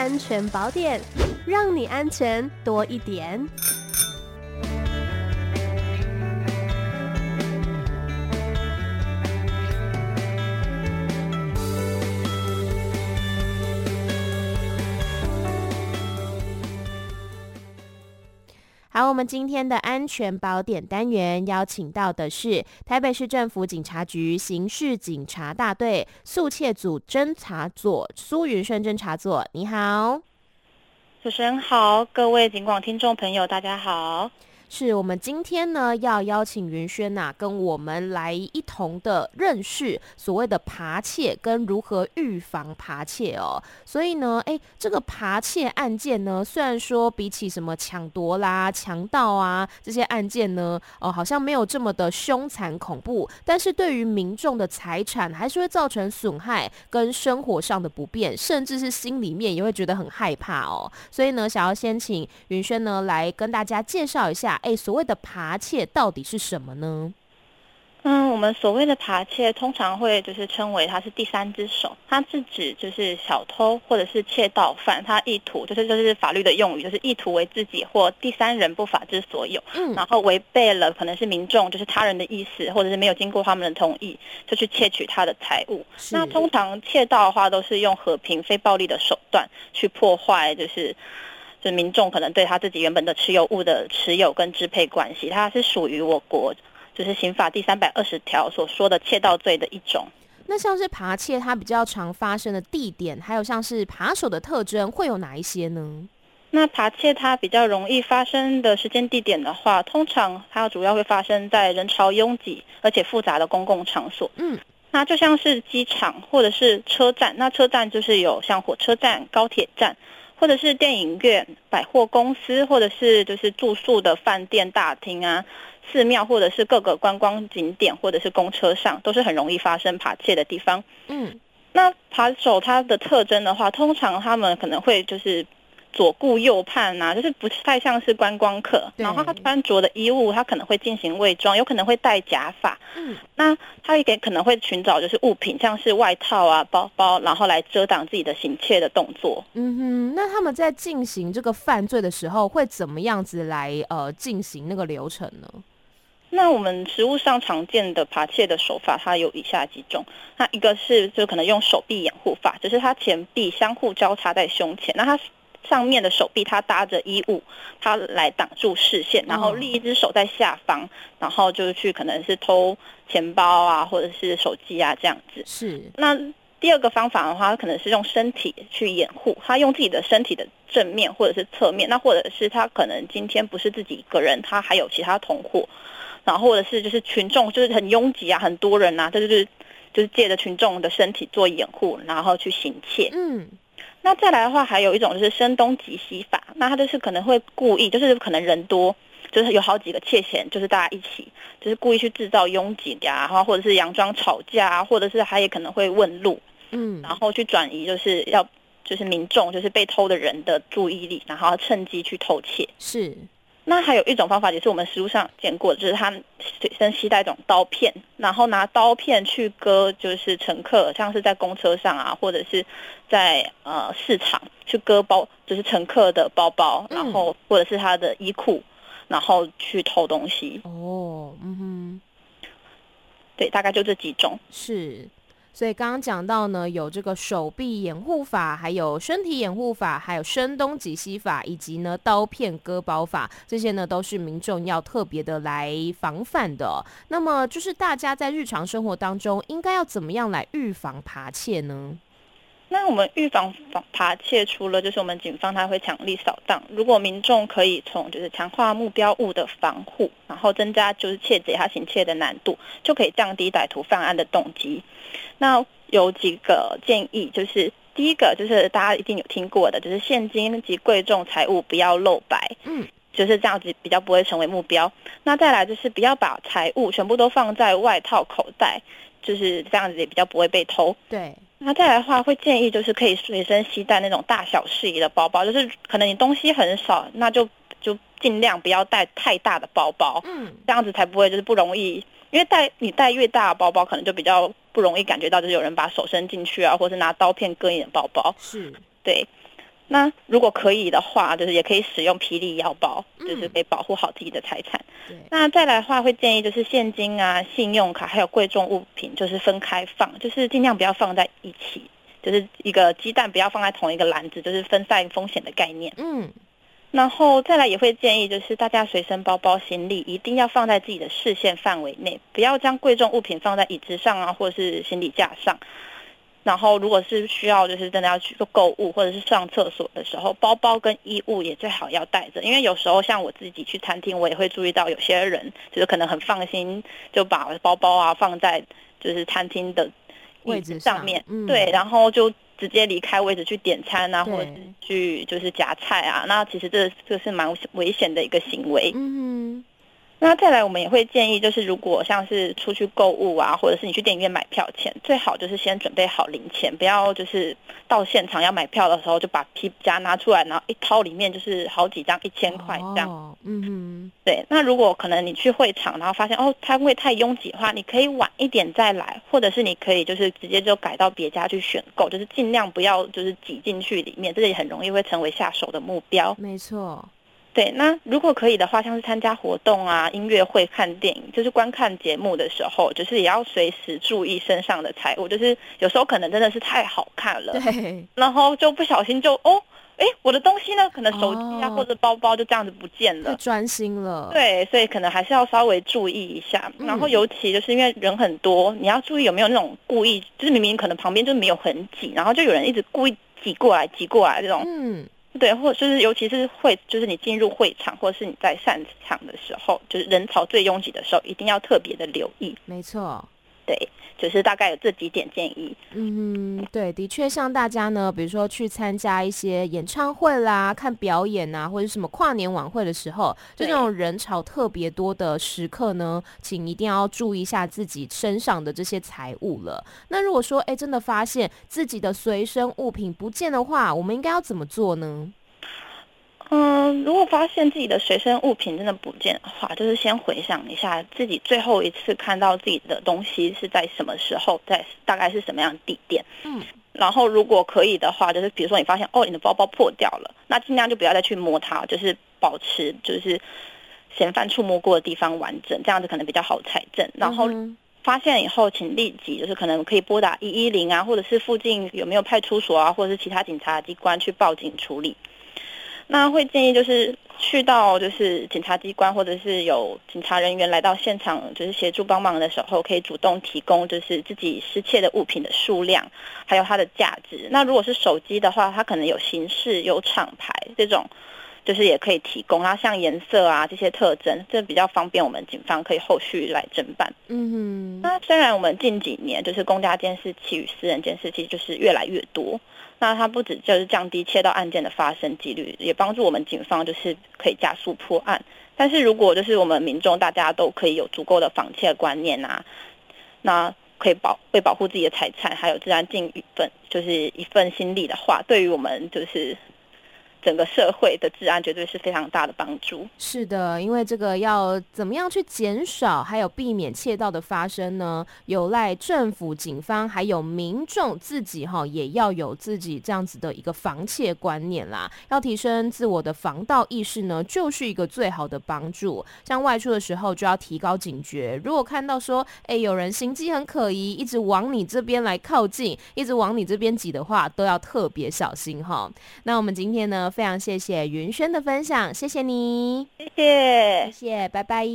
安全宝典，让你安全多一点。好，我们今天的安全宝典单元邀请到的是台北市政府警察局刑事警察大队速窃组侦查组苏云轩侦查组，你好，主持人好，各位警广听众朋友，大家好。是我们今天呢要邀请云轩呐、跟我们来一同的认识所谓的扒窃跟如何预防扒窃哦。所以呢，哎，这个扒窃案件呢，虽然说比起什么抢夺啦、强盗啊这些案件呢，哦、好像没有这么的凶残恐怖，但是对于民众的财产还是会造成损害跟生活上的不便，甚至是心里面也会觉得很害怕哦。所以呢，想要先请云轩呢来跟大家介绍一下。哎，所谓的扒窃到底是什么呢？嗯，我们所谓的扒窃，通常会就是称为它是第三只手，它是指就是小偷或者是窃盗犯，他意图就是就是法律的用语，就是意图为自己或第三人不法之所有，嗯，然后违背了可能是民众就是他人的意思，或者是没有经过他们的同意就去窃取他的财物。那通常窃盗的话，都是用和平非暴力的手段去破坏，就是。就是民众可能对他自己原本的持有物的持有跟支配关系，它是属于我国就是刑法第三百二十条所说的窃盗罪的一种。那像是扒窃，它比较常发生的地点，还有像是扒手的特征，会有哪一些呢？那扒窃它比较容易发生的时间地点的话，通常它主要会发生在人潮拥挤而且复杂的公共场所。嗯，那就像是机场或者是车站，那车站就是有像火车站、高铁站。或者是电影院、百货公司，或者是就是住宿的饭店大厅啊，寺庙，或者是各个观光景点，或者是公车上，都是很容易发生扒窃的地方。嗯，那扒手他的特征的话，通常他们可能会就是。左顾右盼呐、啊，就是不太像是观光客。然后他穿着的衣物，他可能会进行伪装，有可能会戴假发。嗯，那他也可能会寻找就是物品，像是外套啊、包包，然后来遮挡自己的行窃的动作。嗯哼，那他们在进行这个犯罪的时候，会怎么样子来呃进行那个流程呢？那我们食物上常见的扒窃的手法，它有以下几种。那一个是就可能用手臂掩护法，就是他前臂相互交叉在胸前，那他。上面的手臂，他搭着衣物，他来挡住视线，然后另一只手在下方，然后就是去可能是偷钱包啊，或者是手机啊这样子。是。那第二个方法的话，可能是用身体去掩护，他用自己的身体的正面或者是侧面，那或者是他可能今天不是自己一个人，他还有其他同伙，然后或者是就是群众就是很拥挤啊，很多人呐、啊，这就是就是借着群众的身体做掩护，然后去行窃。嗯。那再来的话，还有一种就是声东击西法，那他就是可能会故意，就是可能人多，就是有好几个窃嫌，就是大家一起，就是故意去制造拥挤呀，然后或者是佯装吵架，或者是他也可能会问路，嗯，然后去转移，就是要就是民众就是被偷的人的注意力，然后趁机去偷窃。是。那还有一种方法，也是我们实物上见过，就是他们随身携带一种刀片，然后拿刀片去割，就是乘客，像是在公车上啊，或者是在呃市场去割包，就是乘客的包包，然后或者是他的衣裤，然后去偷东西。哦，嗯哼，对，大概就这几种。是。所以刚刚讲到呢，有这个手臂掩护法，还有身体掩护法，还有声东击西法，以及呢刀片割包法，这些呢都是民众要特别的来防范的。那么，就是大家在日常生活当中，应该要怎么样来预防扒窃呢？那我们预防防扒窃，除了就是我们警方他会强力扫荡，如果民众可以从就是强化目标物的防护，然后增加就是窃贼他行窃的难度，就可以降低歹徒犯案的动机。那有几个建议，就是第一个就是大家一定有听过的，就是现金及贵重财物不要露白，嗯，就是这样子比较不会成为目标。那再来就是不要把财物全部都放在外套口袋，就是这样子也比较不会被偷。对。那再来的话，会建议就是可以随身携带那种大小适宜的包包，就是可能你东西很少，那就就尽量不要带太大的包包，嗯，这样子才不会就是不容易，因为带你带越大的包包，可能就比较不容易感觉到就是有人把手伸进去啊，或是拿刀片割你的包包。是，对。那如果可以的话，就是也可以使用霹雳腰包，就是可以保护好自己的财产。对。那再来的话，会建议就是现金啊、信用卡还有贵重物品，就是分开放，就是尽量不要放在一起，就是一个鸡蛋不要放在同一个篮子，就是分散风险的概念。嗯。然后再来也会建议，就是大家随身包包、行李一定要放在自己的视线范围内，不要将贵重物品放在椅子上啊，或者是行李架上。然后，如果是需要，就是真的要去做购物或者是上厕所的时候，包包跟衣物也最好要带着，因为有时候像我自己去餐厅，我也会注意到有些人就是可能很放心，就把包包啊放在就是餐厅的位置上面，嗯、对，然后就直接离开位置去点餐啊，或者是去就是夹菜啊，那其实这这是蛮危险的一个行为。嗯。那再来，我们也会建议，就是如果像是出去购物啊，或者是你去电影院买票前，最好就是先准备好零钱，不要就是到现场要买票的时候就把皮夹拿出来，然后一掏里面就是好几张一千块这样。哦，嗯哼，对。那如果可能你去会场，然后发现哦摊位太拥挤的话，你可以晚一点再来，或者是你可以就是直接就改到别家去选购，就是尽量不要就是挤进去里面，这个也很容易会成为下手的目标。没错。对，那如果可以的话，像是参加活动啊、音乐会、看电影，就是观看节目的时候，就是也要随时注意身上的财物。就是有时候可能真的是太好看了，对，然后就不小心就哦，哎，我的东西呢？可能手机啊、哦、或者包包就这样子不见了，专心了。对，所以可能还是要稍微注意一下。然后尤其就是因为人很多，你要注意有没有那种故意，就是明明可能旁边就没有很挤，然后就有人一直故意挤过来、挤过来这种。嗯。对，或者就是，尤其是会，就是你进入会场，或者是你在散场的时候，就是人潮最拥挤的时候，一定要特别的留意。没错，就是大概有这几点建议。嗯，对，的确，像大家呢，比如说去参加一些演唱会啦、看表演啊，或者什么跨年晚会的时候，就这种人潮特别多的时刻呢，请一定要注意一下自己身上的这些财物了。那如果说，哎，真的发现自己的随身物品不见的话，我们应该要怎么做呢？嗯，如果发现自己的随身物品真的不见的话，就是先回想一下自己最后一次看到自己的东西是在什么时候，在大概是什么样的地点。嗯，然后如果可以的话，就是比如说你发现哦，你的包包破掉了，那尽量就不要再去摸它，就是保持就是嫌犯触摸过的地方完整，这样子可能比较好采证。然后发现以后，请立即就是可能可以拨打一一零啊，或者是附近有没有派出所啊，或者是其他警察机关去报警处理。那会建议就是去到就是检察机关，或者是有警察人员来到现场，就是协助帮忙的时候，可以主动提供就是自己失窃的物品的数量，还有它的价值。那如果是手机的话，它可能有形式、有厂牌这种，就是也可以提供。它像颜色啊这些特征，这比较方便我们警方可以后续来侦办。嗯哼。那虽然我们近几年就是公家监视器与私人监视器就是越来越多。那它不止就是降低切到案件的发生几率，也帮助我们警方就是可以加速破案。但是如果就是我们民众大家都可以有足够的防窃观念啊，那可以保为保护自己的财产，还有自然尽一份就是一份心力的话，对于我们就是。整个社会的治安绝对是非常大的帮助。是的，因为这个要怎么样去减少，还有避免窃盗的发生呢？有赖政府、警方还有民众自己哈，也要有自己这样子的一个防窃观念啦。要提升自我的防盗意识呢，就是一个最好的帮助。像外出的时候就要提高警觉，如果看到说，哎，有人行迹很可疑，一直往你这边来靠近，一直往你这边挤的话，都要特别小心哈。那我们今天呢呢，非常谢谢云轩的分享，谢谢你，谢谢，谢谢，拜拜。